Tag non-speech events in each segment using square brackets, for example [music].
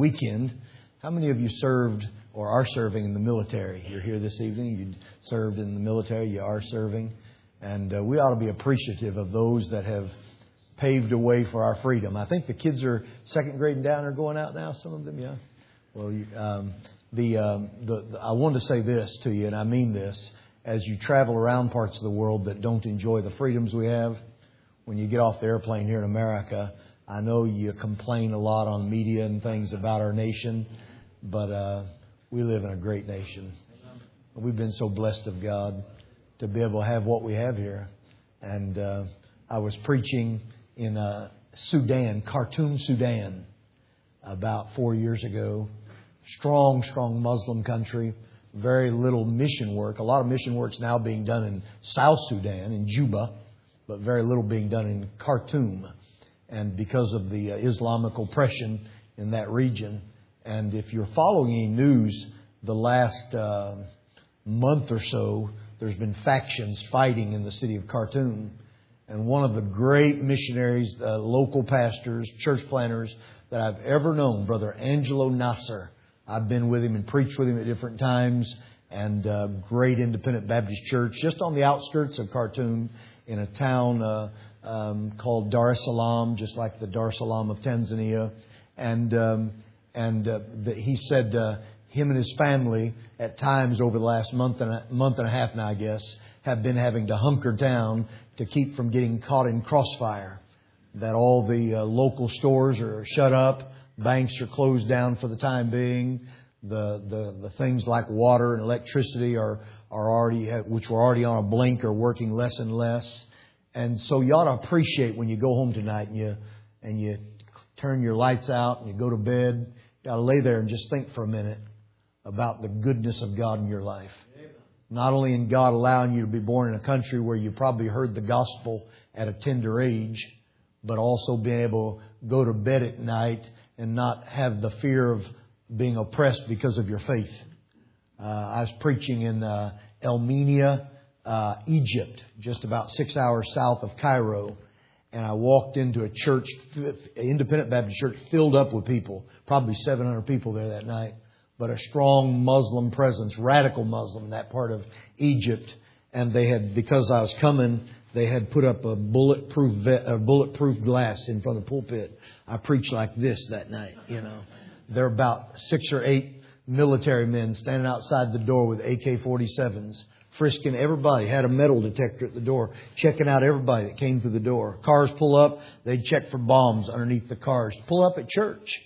weekend. How many of you served or are serving in the military? You're here this evening. You served in the military. You are serving. And uh, we ought to be appreciative of those that have paved a way for our freedom. I think the kids are second grade and down are going out now. Some of them, yeah. Well, you, um, the, um, the, the I wanted to say this to you, and I mean this. As you travel around parts of the world that don't enjoy the freedoms we have, when you get off the airplane here in America, I know you complain a lot on media and things about our nation, but uh, we live in a great nation. We've been so blessed of God to be able to have what we have here. And uh, I was preaching in uh, Sudan, Khartoum, Sudan, about four years ago. Strong, strong Muslim country. Very little mission work. A lot of mission work's now being done in South Sudan, in Juba, but very little being done in Khartoum and because of the uh, Islamic oppression in that region. And if you're following any news, the last uh, month or so, there's been factions fighting in the city of Khartoum. And one of the great missionaries, uh, local pastors, church planters that I've ever known, Brother Angelo Nasser. I've been with him and preached with him at different times, and uh, great independent Baptist church just on the outskirts of Khartoum in a town uh, um, called Dar es Salaam, just like the Dar es Salaam of Tanzania. And, um, and uh, the, he said uh, him and his family, at times over the last month and, a, month and a half now, I guess, have been having to hunker down to keep from getting caught in crossfire. That all the uh, local stores are shut up, banks are closed down for the time being. The, the, the things like water and electricity are, are already, which were already on a blink, are working less and less. And so you ought to appreciate when you go home tonight and you, and you turn your lights out and you go to bed. You to lay there and just think for a minute about the goodness of God in your life. Not only in God allowing you to be born in a country where you probably heard the gospel at a tender age, but also being able to go to bed at night and not have the fear of being oppressed because of your faith. Uh, I was preaching in uh, El Minya uh, Egypt, just about six hours south of Cairo. And I walked into a church, independent Baptist church, filled up with people, probably 700 people there that night, but a strong Muslim presence, radical Muslim in that part of Egypt. And they had, because I was coming, they had put up a bulletproof, a bulletproof glass in front of the pulpit. I preached like this that night, you know. There are about six or eight military men standing outside the door with AK 47s frisking everybody, had a metal detector at the door, checking out everybody that came through the door. Cars pull up, they'd check for bombs underneath the cars. Pull up at church.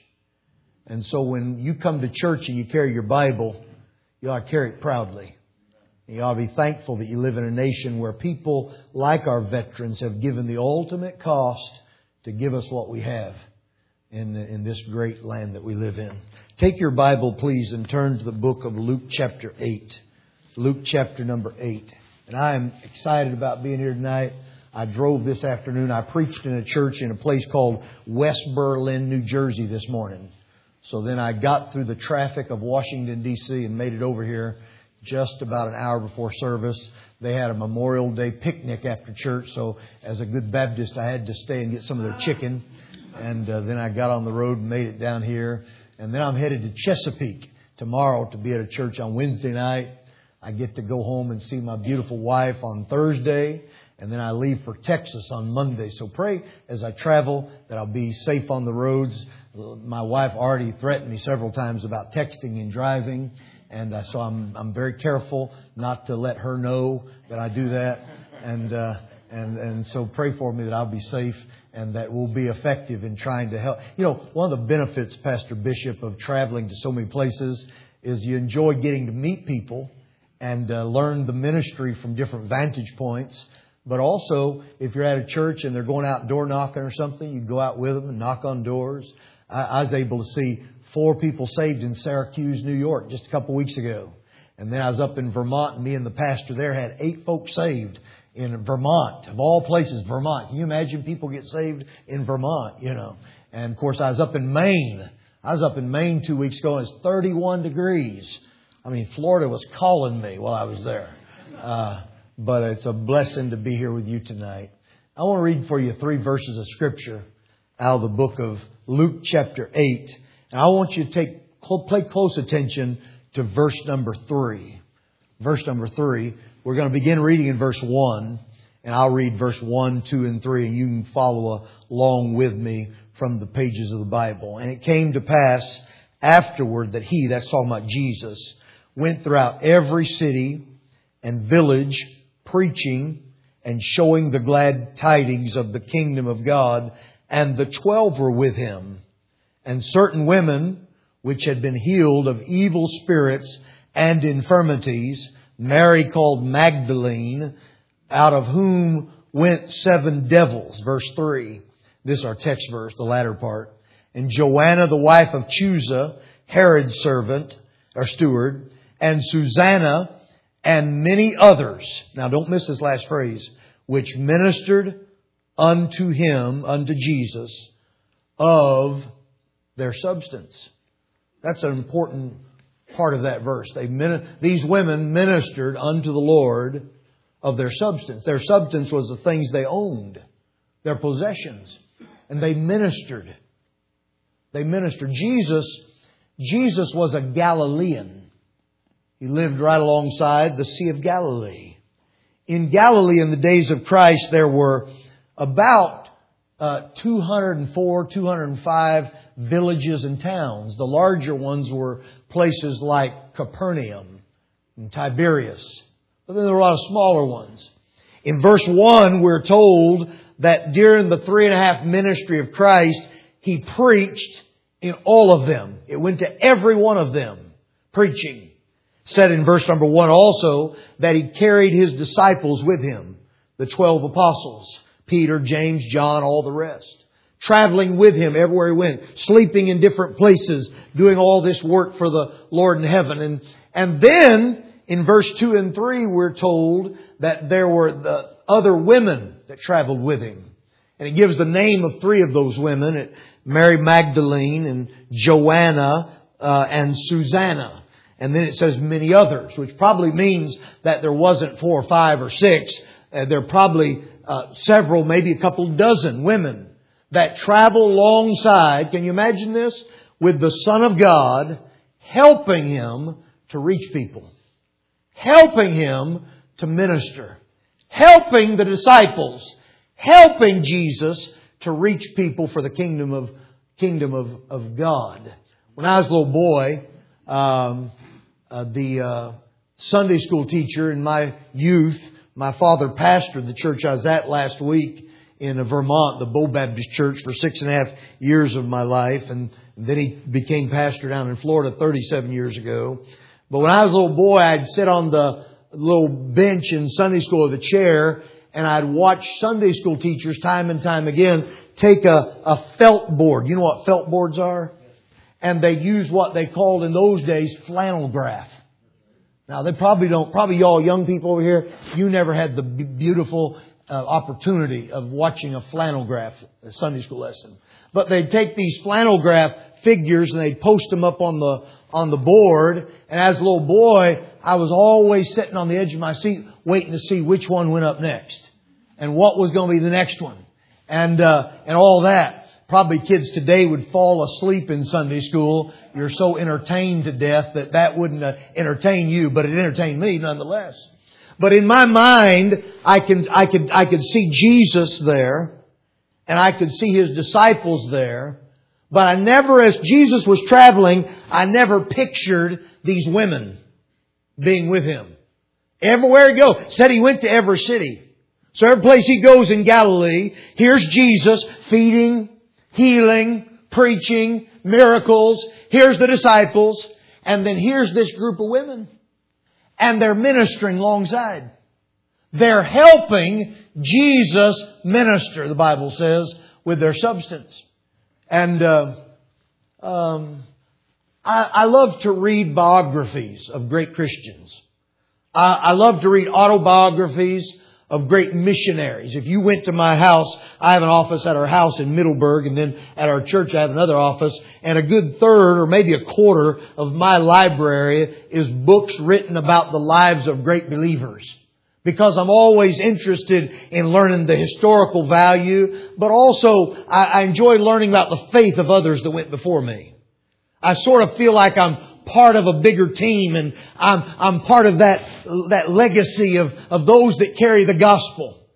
And so when you come to church and you carry your Bible, you ought to carry it proudly. You ought to be thankful that you live in a nation where people like our veterans have given the ultimate cost to give us what we have in, the, in this great land that we live in. Take your Bible, please, and turn to the book of Luke chapter 8. Luke chapter number 8. And I am excited about being here tonight. I drove this afternoon. I preached in a church in a place called West Berlin, New Jersey this morning. So then I got through the traffic of Washington, D.C. and made it over here just about an hour before service. They had a Memorial Day picnic after church, so as a good Baptist, I had to stay and get some of their chicken. And uh, then I got on the road and made it down here. And then I'm headed to Chesapeake tomorrow to be at a church on Wednesday night. I get to go home and see my beautiful wife on Thursday, and then I leave for Texas on Monday. So pray as I travel that I'll be safe on the roads. My wife already threatened me several times about texting and driving, and uh, so I'm I'm very careful not to let her know that I do that, and uh, and and so pray for me that I'll be safe and that we'll be effective in trying to help. You know, one of the benefits, Pastor Bishop, of traveling to so many places is you enjoy getting to meet people and uh, learn the ministry from different vantage points. But also, if you're at a church and they're going out door knocking or something, you go out with them and knock on doors. I, I was able to see four people saved in Syracuse, New York, just a couple weeks ago. And then I was up in Vermont, and me and the pastor there had eight folks saved in Vermont, of all places, Vermont. Can you imagine people get saved in Vermont, you know? And of course, I was up in Maine. I was up in Maine two weeks ago, and it's 31 degrees. I mean, Florida was calling me while I was there. Uh, but it's a blessing to be here with you tonight. I want to read for you three verses of Scripture out of the book of Luke, chapter 8. And I want you to take, pay close attention to verse number three. Verse number three. We're going to begin reading in verse one, and I'll read verse one, two, and three, and you can follow along with me from the pages of the Bible. And it came to pass afterward that he, that's talking about Jesus, went throughout every city and village preaching and showing the glad tidings of the kingdom of God. And the twelve were with him. And certain women, which had been healed of evil spirits and infirmities, Mary called Magdalene, out of whom went seven devils. Verse 3. This is our text verse, the latter part. And Joanna, the wife of Chuza, Herod's servant, or steward, and Susanna, and many others. Now don't miss this last phrase. Which ministered unto him, unto Jesus, of their substance. That's an important part of that verse. They, these women ministered unto the Lord of their substance. Their substance was the things they owned, their possessions, and they ministered. They ministered. Jesus, Jesus was a Galilean. He lived right alongside the Sea of Galilee. In Galilee in the days of Christ, there were about uh, 204, 205 villages and towns. The larger ones were places like Capernaum and Tiberias. But then there were a lot of smaller ones. In verse 1, we're told that during the three and a half ministry of Christ, He preached in all of them. It went to every one of them, preaching. Said in verse number 1 also that He carried His disciples with Him, the twelve apostles, Peter, James, John, all the rest traveling with him everywhere he went, sleeping in different places, doing all this work for the Lord in heaven. And, and then in verse 2 and 3, we're told that there were the other women that traveled with him. And it gives the name of three of those women, Mary Magdalene and Joanna uh, and Susanna. And then it says many others, which probably means that there wasn't four or five or six. Uh, there are probably uh, several, maybe a couple dozen women that travel alongside, can you imagine this? With the Son of God helping him to reach people, helping him to minister, helping the disciples, helping Jesus to reach people for the kingdom of kingdom of, of God. When I was a little boy, um, uh, the uh, Sunday school teacher in my youth, my father pastored the church I was at last week, in Vermont, the Bow Baptist Church, for six and a half years of my life, and then he became pastor down in Florida 37 years ago. But when I was a little boy, I'd sit on the little bench in Sunday school with a chair, and I'd watch Sunday school teachers time and time again take a, a felt board. You know what felt boards are? And they used what they called in those days flannel graph. Now they probably don't, probably y'all young people over here, you never had the beautiful uh, opportunity of watching a flannel graph a Sunday school lesson. But they'd take these flannel graph figures and they'd post them up on the on the board. And as a little boy, I was always sitting on the edge of my seat waiting to see which one went up next and what was going to be the next one and uh, and all that. Probably kids today would fall asleep in Sunday school. You're so entertained to death that that wouldn't uh, entertain you, but it entertained me nonetheless. But in my mind, I can, I could, I could see Jesus there, and I could see His disciples there, but I never, as Jesus was traveling, I never pictured these women being with Him. Everywhere he goes, said he went to every city. So every place he goes in Galilee, here's Jesus feeding, healing, preaching, miracles. Here's the disciples. And then here's this group of women and they're ministering alongside. They're helping Jesus minister, the Bible says, with their substance. And uh, um, I, I, love to read biographies of great Christians. I, I love to read autobiographies of great missionaries. If you went to my house, I have an office at our house in Middleburg, and then at our church I have another office, and a good third or maybe a quarter of my library is books written about the lives of great believers. Because I'm always interested in learning the historical value, but also I, enjoy learning about the faith of others that went before me. I sort of feel like I'm part of a bigger team and I'm, I'm part of that, that legacy of, of those that carry the gospel.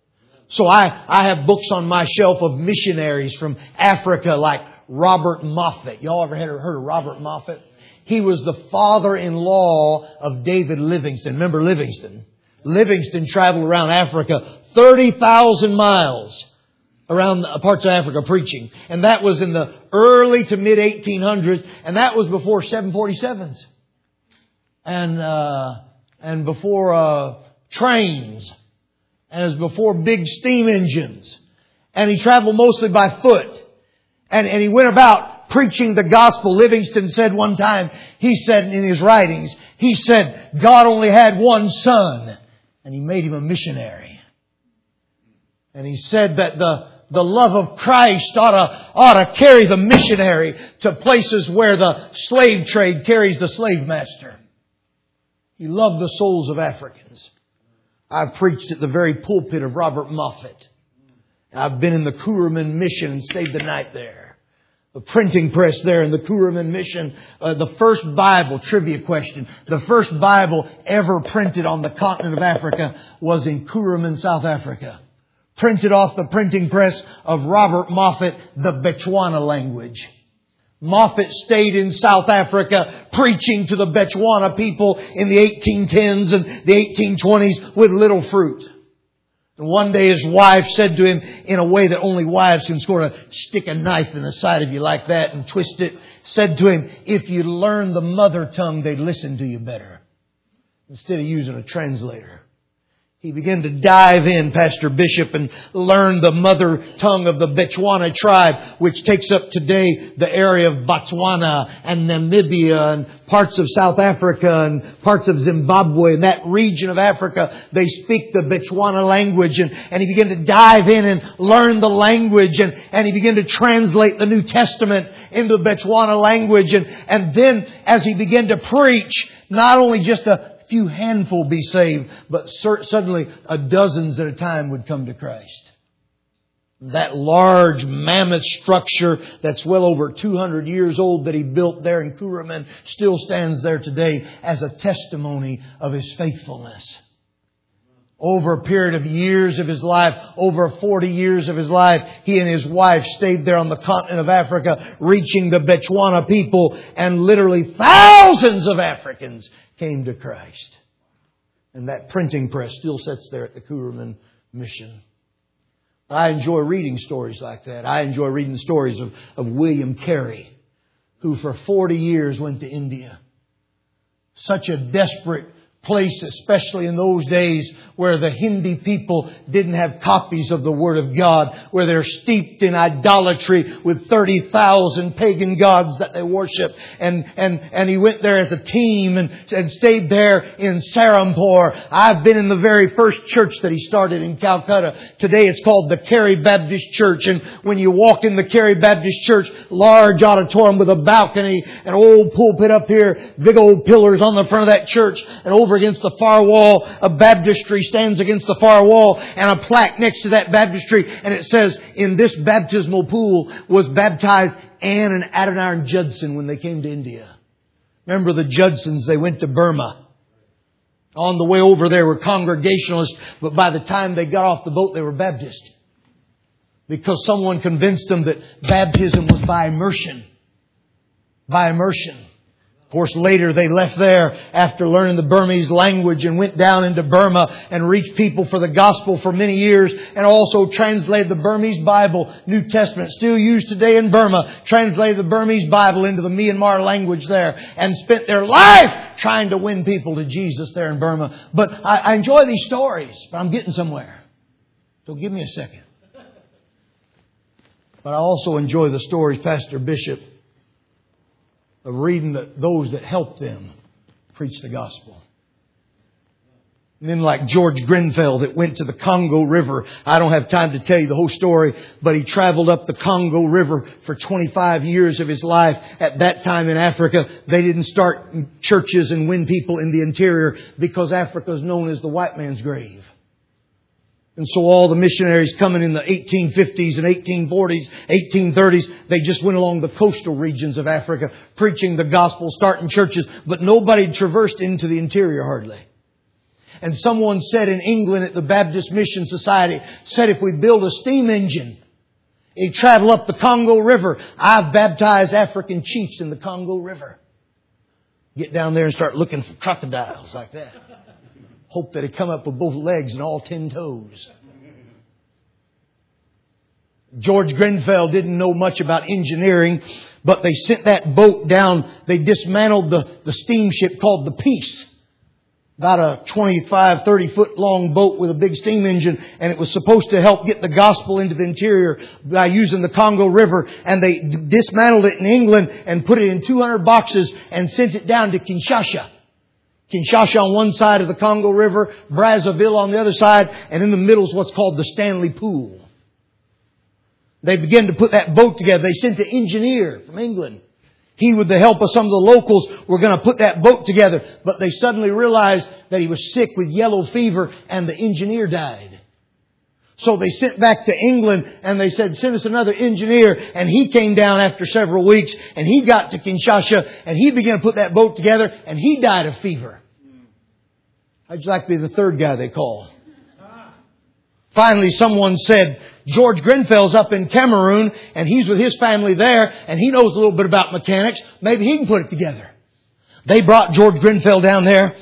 So I, I have books on my shelf of missionaries from Africa like Robert Moffat. Y'all ever heard of Robert Moffat? He was the father-in-law of David Livingstone. Remember Livingstone? Livingstone traveled around Africa 30,000 miles around parts of Africa preaching. And that was in the early to mid 1800s, and that was before 747s. And, uh, and before, uh, trains. And it was before big steam engines. And he traveled mostly by foot. And, and he went about preaching the gospel. Livingstone said one time, he said in his writings, he said, God only had one son, and he made him a missionary. And he said that the, the love of Christ ought to, ought to carry the missionary to places where the slave trade carries the slave master. He loved the souls of Africans. I've preached at the very pulpit of Robert Moffat. I've been in the Kuruman mission and stayed the night there. The printing press there in the Kuruman mission, uh, the first Bible, trivia question, the first Bible ever printed on the continent of Africa was in Kuruman, South Africa printed off the printing press of Robert Moffat, the Bechuana language. Moffat stayed in South Africa preaching to the Bechuana people in the 1810s and the 1820s with little fruit. And one day his wife said to him in a way that only wives can sort of stick a knife in the side of you like that and twist it, said to him, if you learn the mother tongue, they'd listen to you better. Instead of using a translator. He began to dive in, Pastor Bishop, and learn the mother tongue of the Bechuana tribe, which takes up today the area of Botswana and Namibia and parts of South Africa and parts of Zimbabwe and that region of Africa. They speak the Bechuana language and, and he began to dive in and learn the language and, and he began to translate the New Testament into the Bechuana language and, and then as he began to preach, not only just a few handful be saved, but suddenly a dozens at a time would come to Christ. That large mammoth structure that's well over 200 years old that he built there in Kuruman still stands there today as a testimony of his faithfulness. Over a period of years of his life, over 40 years of his life, he and his wife stayed there on the continent of Africa, reaching the Bechuana people, and literally thousands of Africans came to Christ. And that printing press still sits there at the Kuruman mission. I enjoy reading stories like that. I enjoy reading stories of, of William Carey, who for 40 years went to India. Such a desperate place, especially in those days where the Hindi people didn't have copies of the Word of God, where they're steeped in idolatry with 30,000 pagan gods that they worship. And, and, and he went there as a team and, and stayed there in Serampore. I've been in the very first church that he started in Calcutta. Today it's called the Carey Baptist Church. And when you walk in the Carey Baptist Church, large auditorium with a balcony, an old pulpit up here, big old pillars on the front of that church, and over against the far wall, a baptistry stands against the far wall and a plaque next to that baptistry and it says, in this baptismal pool was baptized Anne and Adoniram Judson when they came to India. Remember the Judsons, they went to Burma. On the way over there were Congregationalists, but by the time they got off the boat, they were Baptist. Because someone convinced them that baptism was by immersion. By immersion. Of course, later they left there after learning the Burmese language and went down into Burma and reached people for the gospel for many years and also translated the Burmese Bible, New Testament, still used today in Burma, translated the Burmese Bible into the Myanmar language there and spent their life trying to win people to Jesus there in Burma. But I, I enjoy these stories, but I'm getting somewhere. So give me a second. But I also enjoy the stories Pastor Bishop of reading the, those that helped them preach the gospel. Men like George Grenfell that went to the Congo River. I don't have time to tell you the whole story, but he traveled up the Congo River for 25 years of his life. At that time in Africa, they didn't start churches and win people in the interior because Africa is known as the white man's grave. And so all the missionaries coming in the 1850s and 1840s, 1830s, they just went along the coastal regions of Africa preaching the gospel, starting churches, but nobody traversed into the interior hardly. And someone said in England at the Baptist Mission Society, said if we build a steam engine, it'd travel up the Congo River. I've baptized African chiefs in the Congo River. Get down there and start looking for crocodiles like that. Hope that he come up with both legs and all ten toes. George Grenfell didn't know much about engineering, but they sent that boat down. They dismantled the, the steamship called the Peace. About a 25, 30 foot long boat with a big steam engine, and it was supposed to help get the gospel into the interior by using the Congo River. And they dismantled it in England and put it in 200 boxes and sent it down to Kinshasa. Kinshasa on one side of the Congo River, Brazzaville on the other side, and in the middle is what's called the Stanley Pool. They began to put that boat together. They sent an engineer from England. He, with the help of some of the locals, were going to put that boat together. But they suddenly realized that he was sick with yellow fever and the engineer died. So they sent back to England and they said, send us another engineer. And he came down after several weeks and he got to Kinshasa and he began to put that boat together and he died of fever. How'd you like to be the third guy they call? Finally, someone said, George Grenfell's up in Cameroon and he's with his family there and he knows a little bit about mechanics. Maybe he can put it together. They brought George Grenfell down there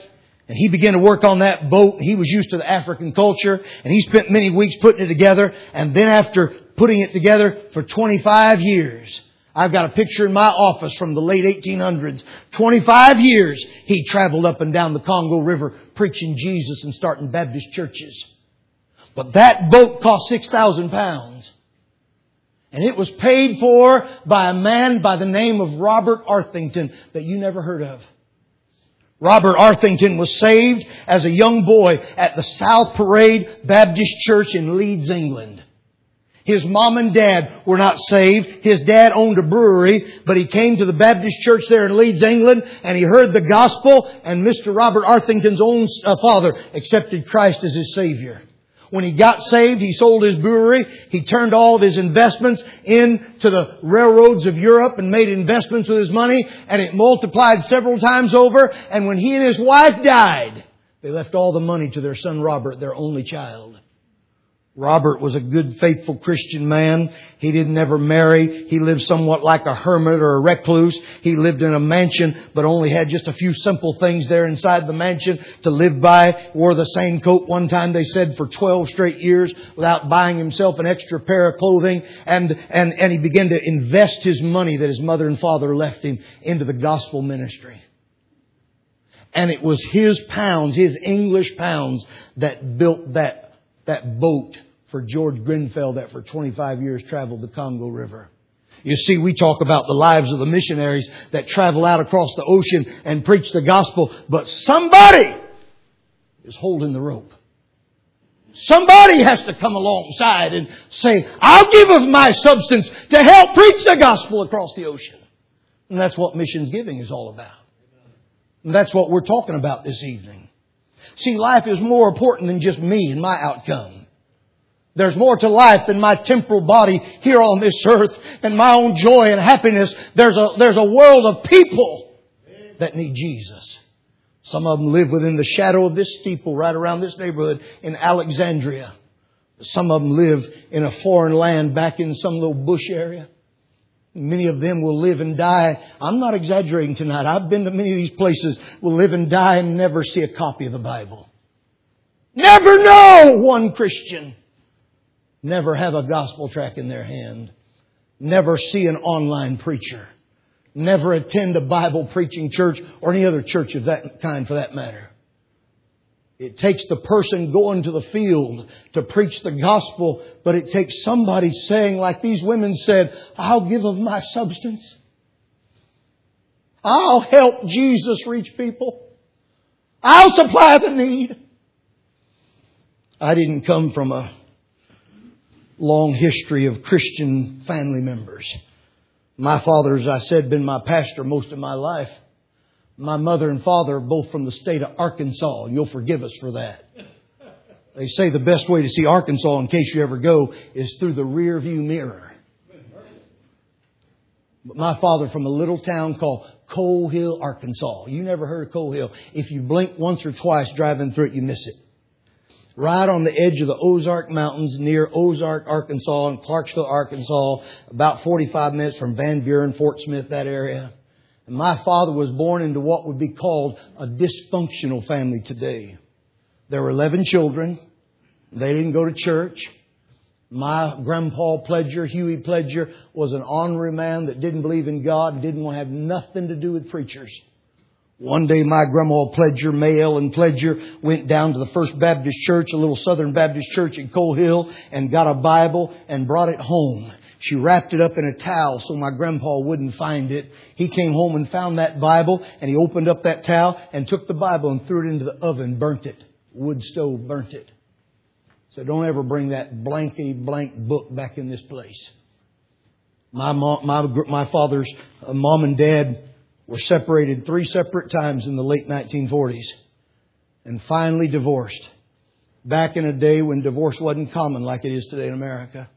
and he began to work on that boat. He was used to the African culture and he spent many weeks putting it together. And then after putting it together for 25 years, I've got a picture in my office from the late 1800s. 25 years he traveled up and down the Congo River preaching Jesus and starting Baptist churches. But that boat cost 6,000 pounds. And it was paid for by a man by the name of Robert Arthington that you never heard of. Robert Arthington was saved as a young boy at the South Parade Baptist Church in Leeds, England. His mom and dad were not saved. His dad owned a brewery, but he came to the Baptist church there in Leeds, England, and he heard the gospel, and Mr. Robert Arthington's own uh, father accepted Christ as his Savior. When he got saved, he sold his brewery. He turned all of his investments into the railroads of Europe and made investments with his money, and it multiplied several times over. And when he and his wife died, they left all the money to their son Robert, their only child. Robert was a good, faithful Christian man. He didn't ever marry. He lived somewhat like a hermit or a recluse. He lived in a mansion, but only had just a few simple things there inside the mansion to live by. Wore the same coat one time, they said, for 12 straight years without buying himself an extra pair of clothing. And, and, and he began to invest his money that his mother and father left him into the gospel ministry. And it was his pounds, his English pounds, that built that, that boat for George Grenfell that for 25 years traveled the Congo River. You see, we talk about the lives of the missionaries that travel out across the ocean and preach the gospel, but somebody is holding the rope. Somebody has to come alongside and say, I'll give of my substance to help preach the gospel across the ocean. And that's what missions giving is all about. And that's what we're talking about this evening. See, life is more important than just me and my outcome. There's more to life than my temporal body here on this earth and my own joy and happiness. There's a, there's a world of people that need Jesus. Some of them live within the shadow of this steeple right around this neighborhood in Alexandria. Some of them live in a foreign land back in some little bush area. Many of them will live and die. I'm not exaggerating tonight. I've been to many of these places, will live and die and never see a copy of the Bible. Never know one Christian never have a gospel track in their hand, never see an online preacher, never attend a Bible preaching church or any other church of that kind for that matter. It takes the person going to the field to preach the gospel, but it takes somebody saying, like these women said, I'll give of my substance. I'll help Jesus reach people. I'll supply the need. I didn't come from a long history of Christian family members. My father, as I said, been my pastor most of my life. My mother and father are both from the state of Arkansas. You'll forgive us for that. They say the best way to see Arkansas, in case you ever go, is through the rear view mirror. But my father from a little town called Coal Hill, Arkansas. You never heard of Coal Hill. If you blink once or twice driving through it, you miss it. Right on the edge of the Ozark Mountains near Ozark, Arkansas and Clarksville, Arkansas, about 45 minutes from Van Buren, Fort Smith, that area. And my father was born into what would be called a dysfunctional family today. There were 11 children. They didn't go to church. My grandpa Pledger, Huey Pledger, was an honorary man that didn't believe in God, didn't want to have nothing to do with preachers. One day my grandma Pledger, May Ellen Pledger, went down to the First Baptist Church, a little Southern Baptist church in Coal Hill, and got a Bible and brought it home. She wrapped it up in a towel so my grandpa wouldn't find it. He came home and found that Bible, and he opened up that towel and took the Bible and threw it into the oven, burnt it. Wood stove burnt it. So don't ever bring that blankety blank book back in this place. My mom, my, my father's uh, mom and dad were separated three separate times in the late 1940s and finally divorced. Back in a day when divorce wasn't common like it is today in America.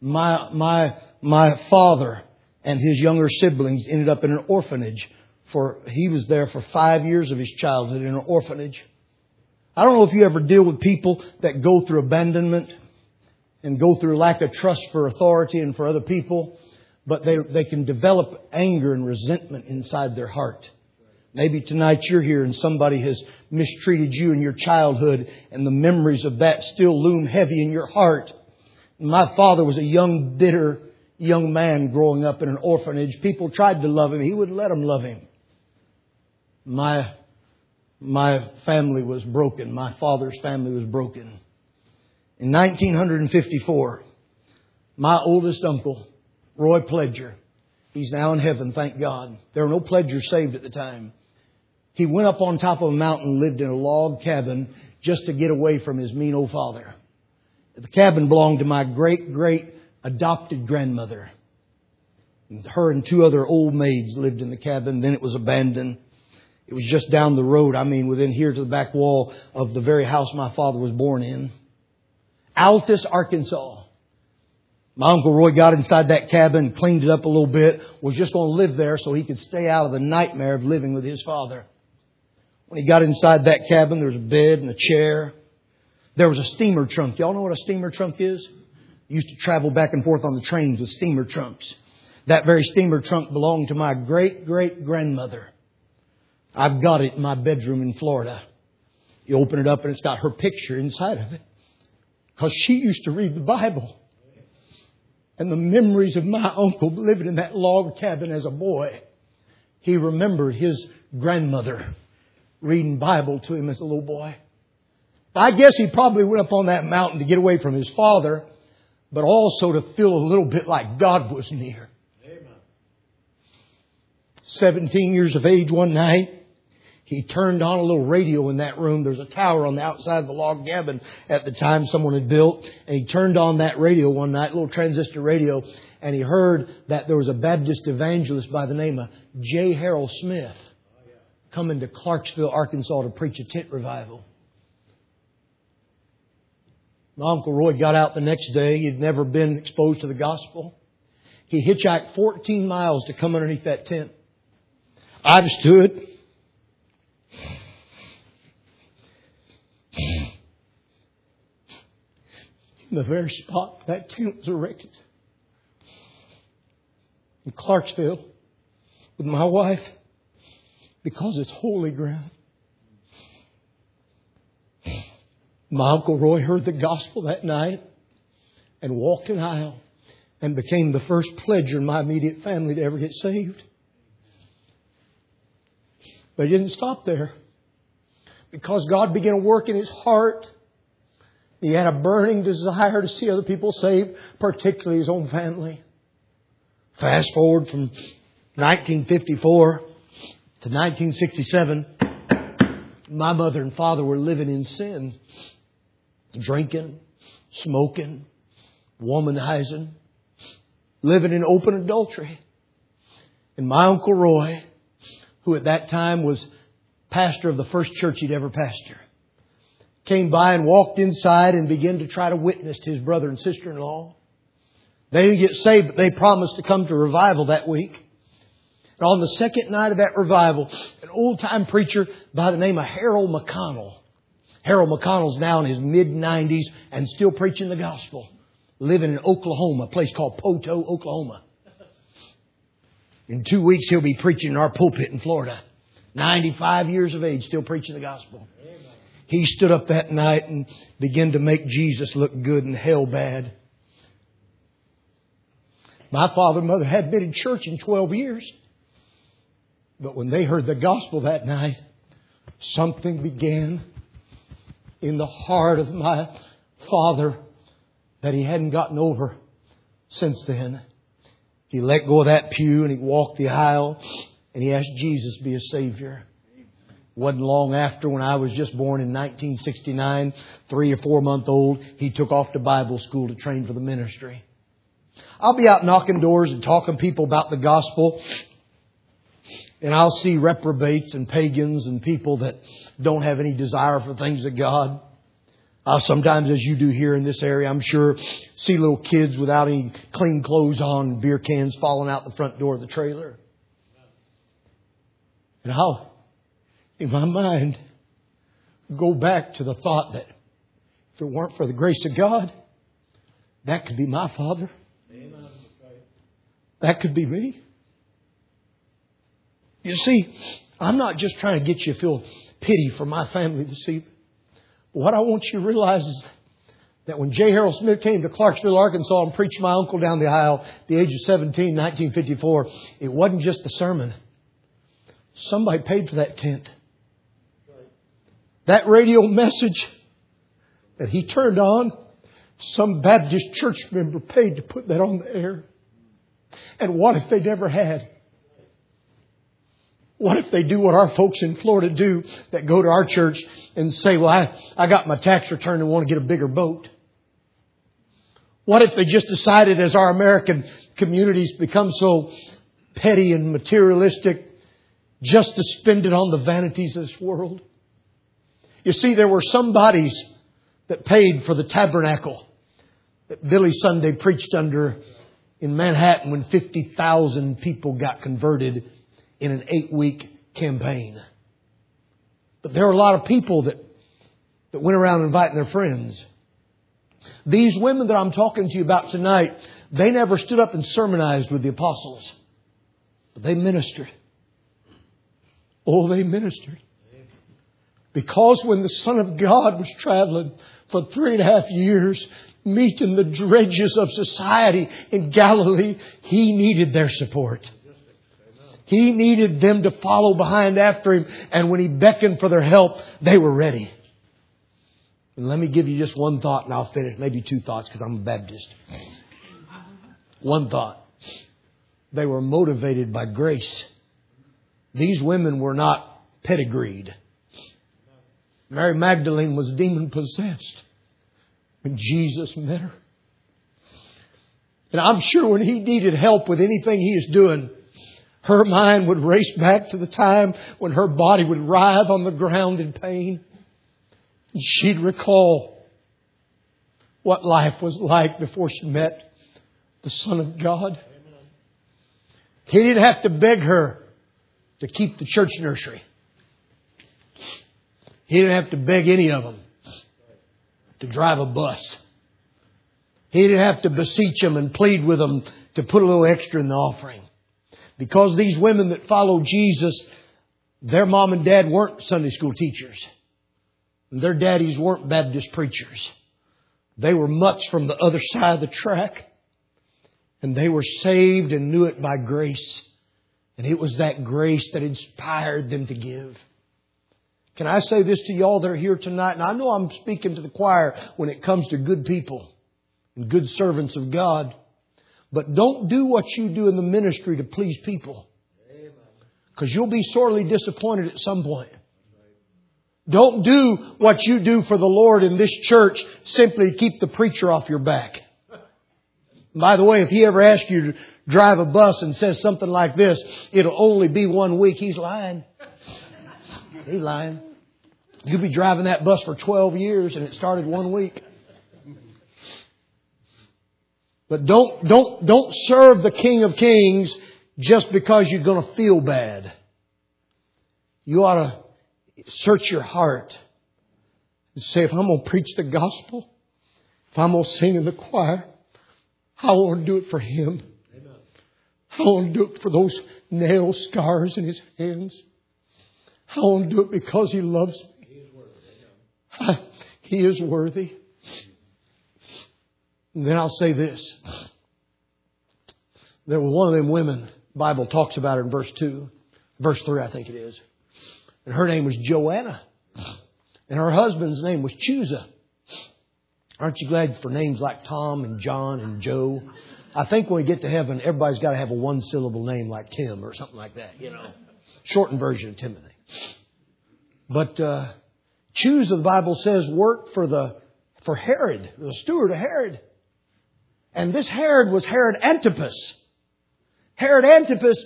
My, my, my father and his younger siblings ended up in an orphanage for, he was there for five years of his childhood in an orphanage. I don't know if you ever deal with people that go through abandonment and go through lack of trust for authority and for other people, but they, they can develop anger and resentment inside their heart. Maybe tonight you're here and somebody has mistreated you in your childhood and the memories of that still loom heavy in your heart. My father was a young, bitter young man growing up in an orphanage. People tried to love him. He wouldn't let them love him. My my family was broken. My father's family was broken. In 1954, my oldest uncle, Roy Pledger, he's now in heaven, thank God. There were no Pledgers saved at the time. He went up on top of a mountain, lived in a log cabin just to get away from his mean old father. The cabin belonged to my great, great adopted grandmother. Her and two other old maids lived in the cabin. Then it was abandoned. It was just down the road. I mean, within here to the back wall of the very house my father was born in. Altus, Arkansas. My Uncle Roy got inside that cabin, cleaned it up a little bit, was just going to live there so he could stay out of the nightmare of living with his father. When he got inside that cabin, there was a bed and a chair. There was a steamer trunk. Y'all know what a steamer trunk is? used to travel back and forth on the trains with steamer trunks. That very steamer trunk belonged to my great great grandmother. I've got it in my bedroom in Florida. You open it up and it's got her picture inside of it. Because she used to read the Bible. And the memories of my uncle living in that log cabin as a boy, he remembered his grandmother reading Bible to him as a little boy. I guess he probably went up on that mountain to get away from his father, but also to feel a little bit like God was near. Amen. 17 years of age one night, he turned on a little radio in that room. There's a tower on the outside of the log cabin at the time someone had built. And he turned on that radio one night, a little transistor radio, and he heard that there was a Baptist evangelist by the name of J. Harold Smith coming to Clarksville, Arkansas to preach a tent revival. My Uncle Roy got out the next day. He'd never been exposed to the gospel. He hitchhiked 14 miles to come underneath that tent. I've stood in the very spot that tent was erected. In Clarksville with my wife because it's holy ground. My Uncle Roy heard the gospel that night and walked an aisle and became the first pledger in my immediate family to ever get saved. But he didn't stop there because God began to work in his heart. He had a burning desire to see other people saved, particularly his own family. Fast forward from 1954 to 1967, my mother and father were living in sin, drinking, smoking, womanizing, living in open adultery. And my Uncle Roy, who at that time was pastor of the first church he'd ever pastor, came by and walked inside and began to try to witness to his brother and sister-in-law. They didn't get saved, but they promised to come to revival that week. And on the second night of that revival, an old time preacher by the name of Harold McConnell. Harold McConnell's now in his mid 90s and still preaching the gospel. Living in Oklahoma, a place called Poteau, Oklahoma. In two weeks, he'll be preaching in our pulpit in Florida. 95 years of age, still preaching the gospel. He stood up that night and began to make Jesus look good and hell bad. My father and mother hadn't been in church in 12 years. But when they heard the gospel that night, something began in the heart of my father that he hadn't gotten over since then. He let go of that pew and he walked the aisle and he asked Jesus to be a Savior. Wasn't long after when I was just born in 1969, three or four month old, he took off to Bible school to train for the ministry. I'll be out knocking doors and talking people about the gospel and I'll see reprobates and pagans and people that don't have any desire for things of God. I'll sometimes, as you do here in this area, I'm sure, see little kids without any clean clothes on, beer cans falling out the front door of the trailer. And I'll, in my mind, go back to the thought that if it weren't for the grace of God, that could be my father. That could be me. You see, I'm not just trying to get you to feel pity for my family this evening. What I want you to realize is that when J. Harold Smith came to Clarksville, Arkansas and preached my uncle down the aisle at the age of 17, 1954, it wasn't just a sermon. Somebody paid for that tent. That radio message that he turned on, some Baptist church member paid to put that on the air. And what if they never had? What if they do what our folks in Florida do that go to our church and say, well, I, I got my tax return and want to get a bigger boat? What if they just decided as our American communities become so petty and materialistic just to spend it on the vanities of this world? You see, there were some bodies that paid for the tabernacle that Billy Sunday preached under in Manhattan when 50,000 people got converted in an eight week campaign. But there were a lot of people that, that went around inviting their friends. These women that I'm talking to you about tonight, they never stood up and sermonized with the apostles, but they ministered. Oh, they ministered. Because when the Son of God was traveling for three and a half years, meeting the dredges of society in Galilee, he needed their support. He needed them to follow behind after him, and when he beckoned for their help, they were ready. And let me give you just one thought and I'll finish. Maybe two thoughts because I'm a Baptist. One thought. They were motivated by grace. These women were not pedigreed. Mary Magdalene was demon possessed when Jesus met her. And I'm sure when he needed help with anything he was doing, her mind would race back to the time when her body would writhe on the ground in pain. And she'd recall what life was like before she met the Son of God. He didn't have to beg her to keep the church nursery. He didn't have to beg any of them to drive a bus. He didn't have to beseech them and plead with them to put a little extra in the offering. Because these women that followed Jesus, their mom and dad weren't Sunday school teachers. And their daddies weren't Baptist preachers. They were mutts from the other side of the track. And they were saved and knew it by grace. And it was that grace that inspired them to give. Can I say this to y'all that are here tonight? And I know I'm speaking to the choir when it comes to good people and good servants of God. But don't do what you do in the ministry to please people. Because you'll be sorely disappointed at some point. Don't do what you do for the Lord in this church simply to keep the preacher off your back. By the way, if he ever asks you to drive a bus and says something like this, it'll only be one week, he's lying. He's lying. You'll be driving that bus for 12 years and it started one week. But don't, don't, don't serve the King of Kings just because you're going to feel bad. You ought to search your heart and say, if I'm going to preach the gospel, if I'm going to sing in the choir, I want to do it for Him. I want to do it for those nail scars in His hands. I want to do it because He loves me. He is worthy. [laughs] And then I'll say this. There was one of them women, Bible talks about it in verse 2, verse 3, I think it is. And her name was Joanna. And her husband's name was Chuza. Aren't you glad for names like Tom and John and Joe? I think when we get to heaven, everybody's got to have a one syllable name like Tim or something like that, you know. Shortened version of Timothy. But uh, Chuza, the Bible says, worked for the for Herod, the steward of Herod. And this Herod was Herod Antipas. Herod Antipas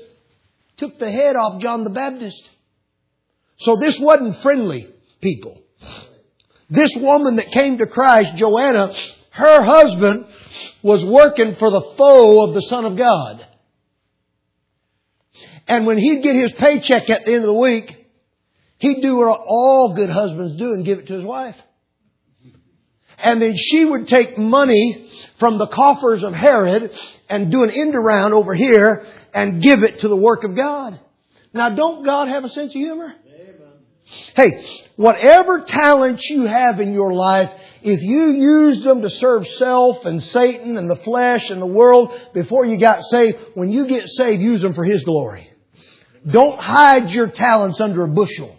took the head off John the Baptist. So this wasn't friendly people. This woman that came to Christ, Joanna, her husband was working for the foe of the Son of God. And when he'd get his paycheck at the end of the week, he'd do what all good husbands do and give it to his wife. And then she would take money from the coffers of Herod and do an end around over here and give it to the work of God. Now don't God have a sense of humor? Hey, whatever talents you have in your life, if you used them to serve self and Satan and the flesh and the world before you got saved, when you get saved, use them for His glory. Don't hide your talents under a bushel.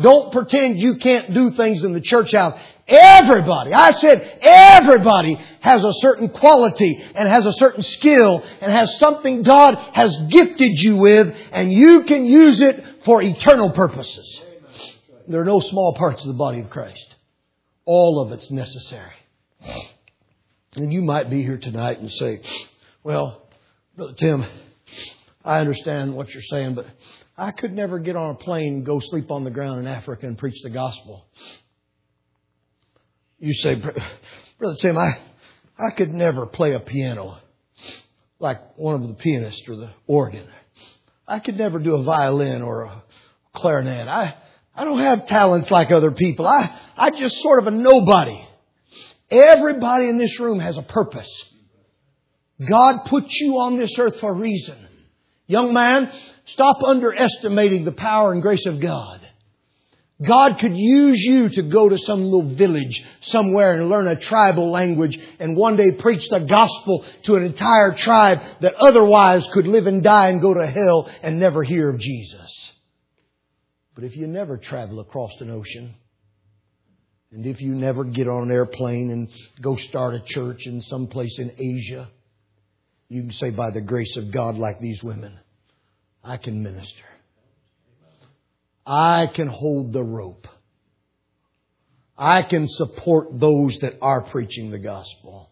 Don't pretend you can't do things in the church house. Everybody, I said everybody has a certain quality and has a certain skill and has something God has gifted you with and you can use it for eternal purposes. There are no small parts of the body of Christ. All of it's necessary. And you might be here tonight and say, well, Brother Tim, I understand what you're saying, but I could never get on a plane go sleep on the ground in Africa and preach the gospel. You say, Brother Tim, I, I could never play a piano like one of the pianists or the organ. I could never do a violin or a clarinet. I, I don't have talents like other people. I, I just sort of a nobody. Everybody in this room has a purpose. God put you on this earth for a reason. Young man, stop underestimating the power and grace of God. God could use you to go to some little village somewhere and learn a tribal language and one day preach the gospel to an entire tribe that otherwise could live and die and go to hell and never hear of Jesus. But if you never travel across an ocean, and if you never get on an airplane and go start a church in some place in Asia, you can say, by the grace of God, like these women, I can minister. I can hold the rope. I can support those that are preaching the gospel.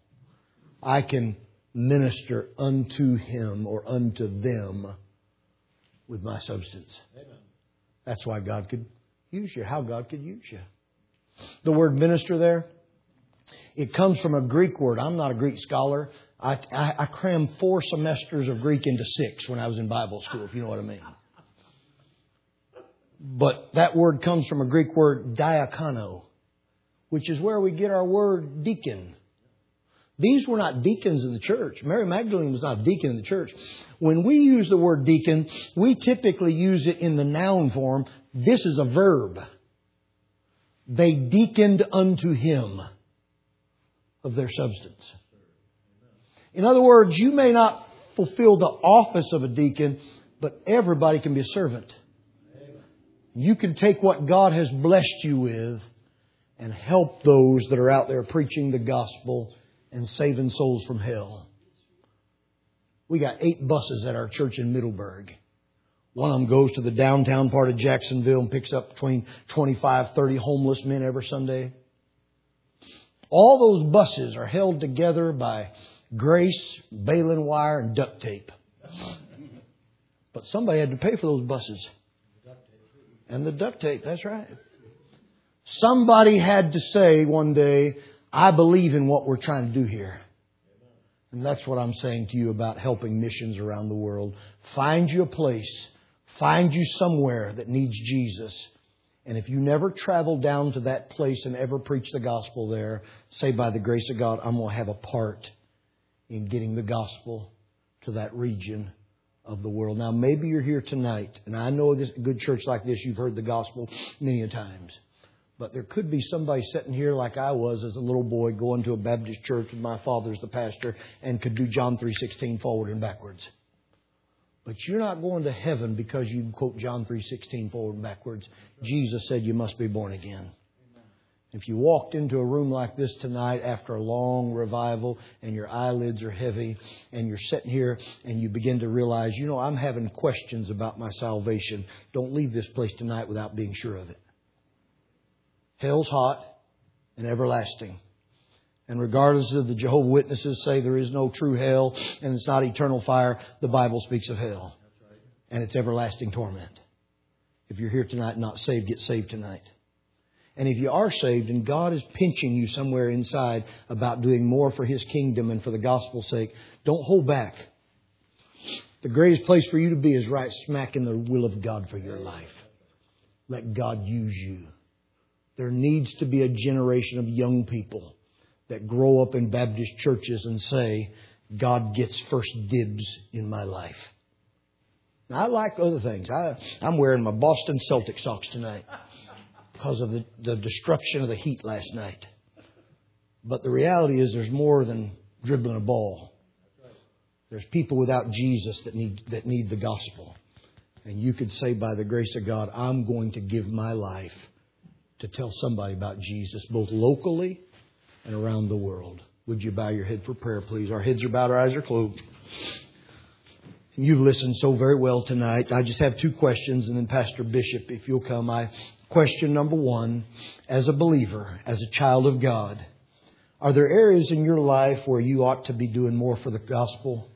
I can minister unto him or unto them with my substance. Amen. That's why God could use you, how God could use you. The word minister there, it comes from a Greek word. I'm not a Greek scholar. I, I, I crammed four semesters of Greek into six when I was in Bible school, if you know what I mean. But that word comes from a Greek word diakono, which is where we get our word deacon. These were not deacons in the church. Mary Magdalene was not a deacon in the church. When we use the word deacon, we typically use it in the noun form. This is a verb. They deaconed unto him of their substance. In other words, you may not fulfill the office of a deacon, but everybody can be a servant. You can take what God has blessed you with and help those that are out there preaching the gospel and saving souls from hell. We got eight buses at our church in Middleburg. One of them goes to the downtown part of Jacksonville and picks up between 25, 30 homeless men every Sunday. All those buses are held together by grace, baling wire, and duct tape. But somebody had to pay for those buses. And the duct tape, that's right. Somebody had to say one day, I believe in what we're trying to do here. And that's what I'm saying to you about helping missions around the world. Find you a place. Find you somewhere that needs Jesus. And if you never travel down to that place and ever preach the gospel there, say by the grace of God, I'm going to have a part in getting the gospel to that region of the world. Now, maybe you're here tonight, and I know this a good church like this, you've heard the gospel many a times. But there could be somebody sitting here like I was as a little boy going to a Baptist church with my father as the pastor and could do John 3:16 forward and backwards. But you're not going to heaven because you quote John 3:16 forward and backwards. Jesus said you must be born again. If you walked into a room like this tonight after a long revival and your eyelids are heavy and you're sitting here and you begin to realize, you know, I'm having questions about my salvation, don't leave this place tonight without being sure of it. Hell's hot and everlasting. And regardless of the Jehovah Witnesses say there is no true hell and it's not eternal fire, the Bible speaks of hell. And it's everlasting torment. If you're here tonight not saved, get saved tonight. And if you are saved and God is pinching you somewhere inside about doing more for His kingdom and for the gospel's sake, don't hold back. The greatest place for you to be is right smack in the will of God for your life. Let God use you. There needs to be a generation of young people that grow up in Baptist churches and say, God gets first dibs in my life. Now, I like other things. I, I'm wearing my Boston Celtic socks tonight because of the, the destruction of the heat last night. But the reality is there's more than dribbling a ball. There's people without Jesus that need, that need the gospel. And you could say, by the grace of God, I'm going to give my life to tell somebody about Jesus, both locally and around the world. Would you bow your head for prayer, please? Our heads are bowed, our eyes are closed. You've listened so very well tonight. I just have two questions, and then Pastor Bishop, if you'll come. I question number one, as a believer, as a child of God, are there areas in your life where you ought to be doing more for the gospel,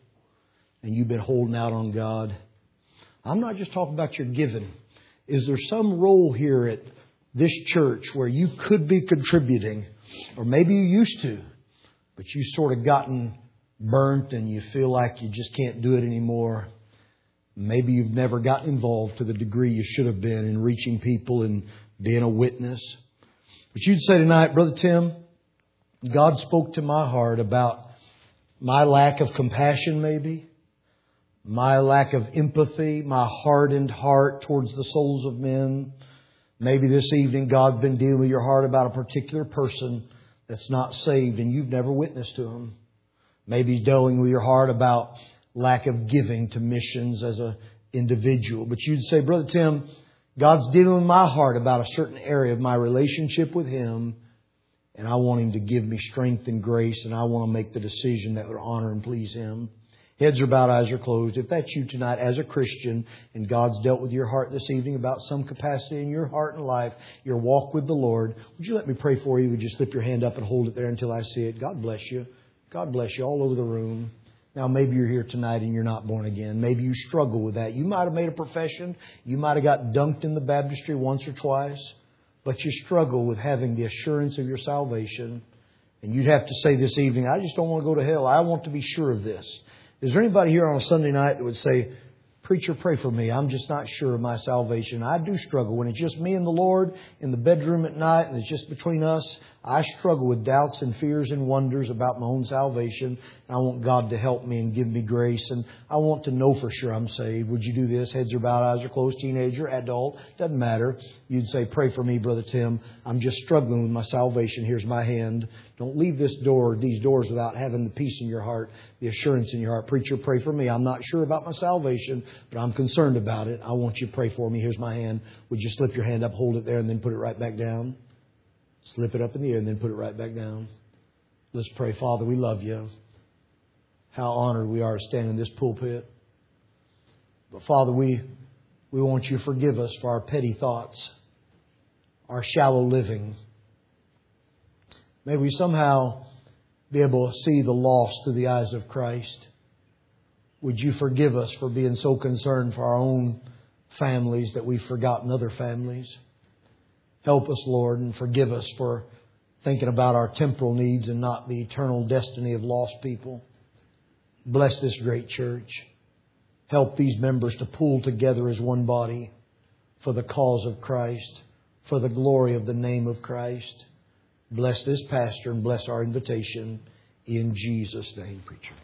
and you've been holding out on God? I'm not just talking about your giving. Is there some role here at this church where you could be contributing, or maybe you used to, but you've sort of gotten burnt and you feel like you just can't do it anymore. Maybe you've never gotten involved to the degree you should have been in reaching people and being a witness. But you'd say tonight, Brother Tim, God spoke to my heart about my lack of compassion, maybe, my lack of empathy, my hardened heart towards the souls of men Maybe this evening God's been dealing with your heart about a particular person that's not saved and you've never witnessed to him. Maybe He's dealing with your heart about lack of giving to missions as an individual. But you'd say, Brother Tim, God's dealing with my heart about a certain area of my relationship with Him, and I want Him to give me strength and grace, and I want to make the decision that would honor and please Him. Heads are bowed, eyes are closed. If that's you tonight as a Christian and God's dealt with your heart this evening about some capacity in your heart and life, your walk with the Lord, would you let me pray for you? Would you slip your hand up and hold it there until I see it? God bless you. God bless you all over the room. Now, maybe you're here tonight and you're not born again. Maybe you struggle with that. You might have made a profession. You might have got dunked in the baptistry once or twice, but you struggle with having the assurance of your salvation. And you'd have to say this evening, I just don't want to go to hell. I want to be sure of this. Is there anybody here on a Sunday night that would say, Preacher, pray for me. I'm just not sure of my salvation. I do struggle. When it's just me and the Lord in the bedroom at night and it's just between us, I struggle with doubts and fears and wonders about my own salvation. I want God to help me and give me grace. And I want to know for sure I'm saved. Would you do this? Heads are bowed, eyes are closed, teenager, adult, doesn't matter. You'd say, Pray for me, Brother Tim. I'm just struggling with my salvation. Here's my hand. Don't leave this door, these doors, without having the peace in your heart, the assurance in your heart. Preacher, pray for me. I'm not sure about my salvation, but I'm concerned about it. I want you to pray for me. Here's my hand. Would you slip your hand up, hold it there, and then put it right back down? Slip it up in the air and then put it right back down. Let's pray. Father, we love you. How honored we are to stand in this pulpit. But Father, we, we want you to forgive us for our petty thoughts, our shallow living May we somehow be able to see the lost through the eyes of Christ. Would you forgive us for being so concerned for our own families that we've forgotten other families? Help us, Lord, and forgive us for thinking about our temporal needs and not the eternal destiny of lost people. Bless this great church. Help these members to pull together as one body for the cause of Christ, for the glory of the name of Christ. Bless this pastor and bless our invitation in Jesus' name, preacher.